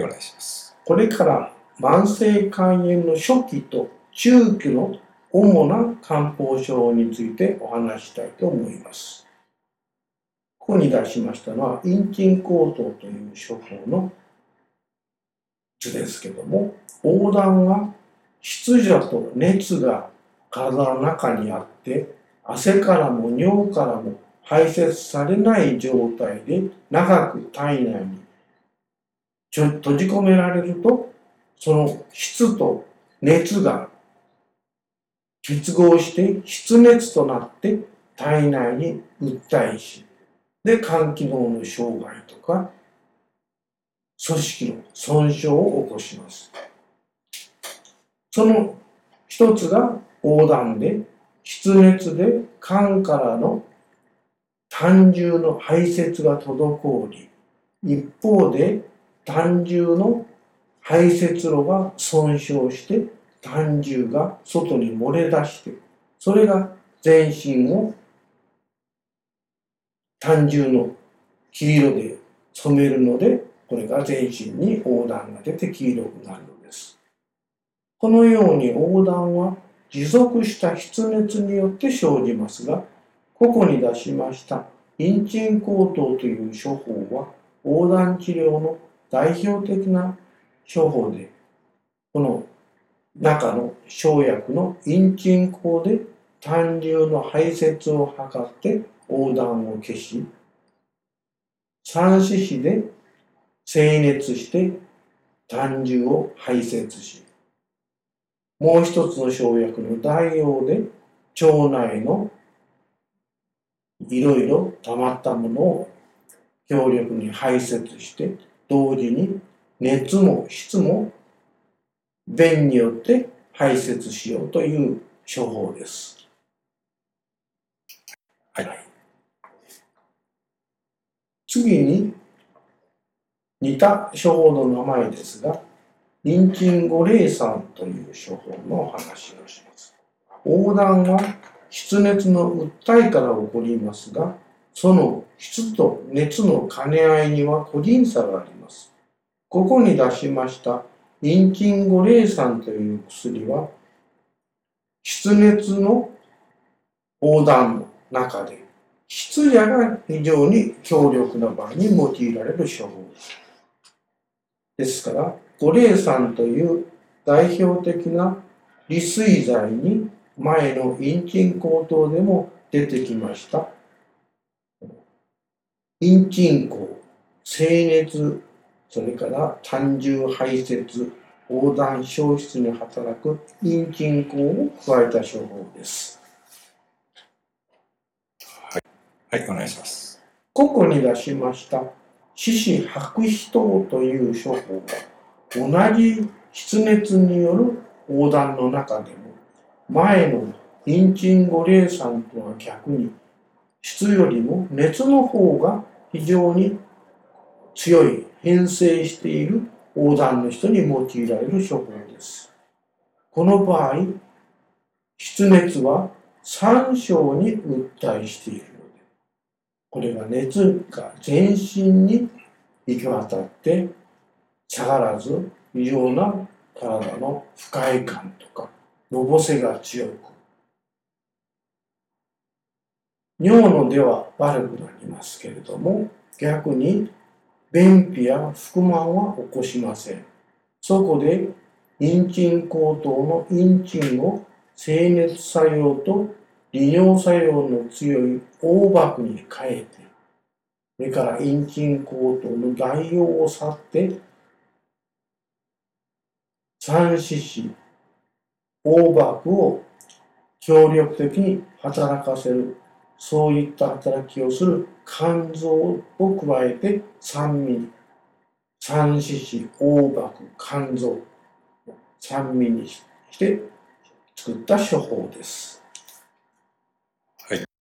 お願いします。これから慢性肝炎の初期と中期の主な漢方症についてお話したいと思います。ここに出しましたのは、陰鎮口頭という処方の図ですけども、横断は湿邪と熱が体の中にあって、汗からも尿からも排泄されない状態で長く体内に閉じ込められると、その質と熱が結合して湿熱となって体内に訴えし、で、肝機能の障害とか、組織の損傷を起こします。その一つが横断で、湿熱で肝からの胆汁の排泄が滞り、一方で胆汁の排泄路が損傷して胆汁が外に漏れ出して、それが全身を胆汁の黄色で染めるので、これが全身に横断が出て黄色くなるのです。このように横断は持続した湿熱によって生じますが、ここに出しました陰鎮口頭という処方は横断治療の代表的な処方で、この中の生薬の陰鎮口で胆汁の排泄を図って横断を消し、三四子で精熱して胆汁を排泄し、もう一つの生薬の代用で腸内のいろいろ溜まったものを強力に排泄して、同時に熱も質も便によって排泄しようという処方です。はい。次に似た処方の名前ですが、リンチンゴレイ酸という処方の話をします。横断は湿熱の訴えから起こりますが、その質と熱の兼ね合いには個人差があります。ここに出しましたインチンゴレイ酸という薬は、湿熱の横断の中で、湿邪が非常に強力な場合に用いられる処方です。ですから、ゴレイ酸という代表的な利水剤に前の陰鎮口頭でも出てきました陰鎮口、清熱、それから胆汁排泄、横断消失に働く陰鎮口を加えた処方です。はい、お願いします。ここに出しました四子白皮糖という処方は同じ湿熱による横断の中でも前のインチンゴレイ酸とは逆に質よりも熱の方が非常に強い変性している横断の人に用いられる処方です。この場合、湿熱は三章に訴えしているので、これが熱が全身に行き渡って下がらず異常な体の不快感とかのぼせが強く尿の出は悪くなりますけれども逆に便秘や腹満は起こしません。そこで陰鎮口頭の陰鎮を清熱作用と利尿作用の強い黄幕に変えてそれから陰鎮口頭の代用を去って三四子黄幕を協力的に働かせる。そういった働きをする肝臓を加えて酸味に三四子黄幕肝臓酸味にして作った処方です。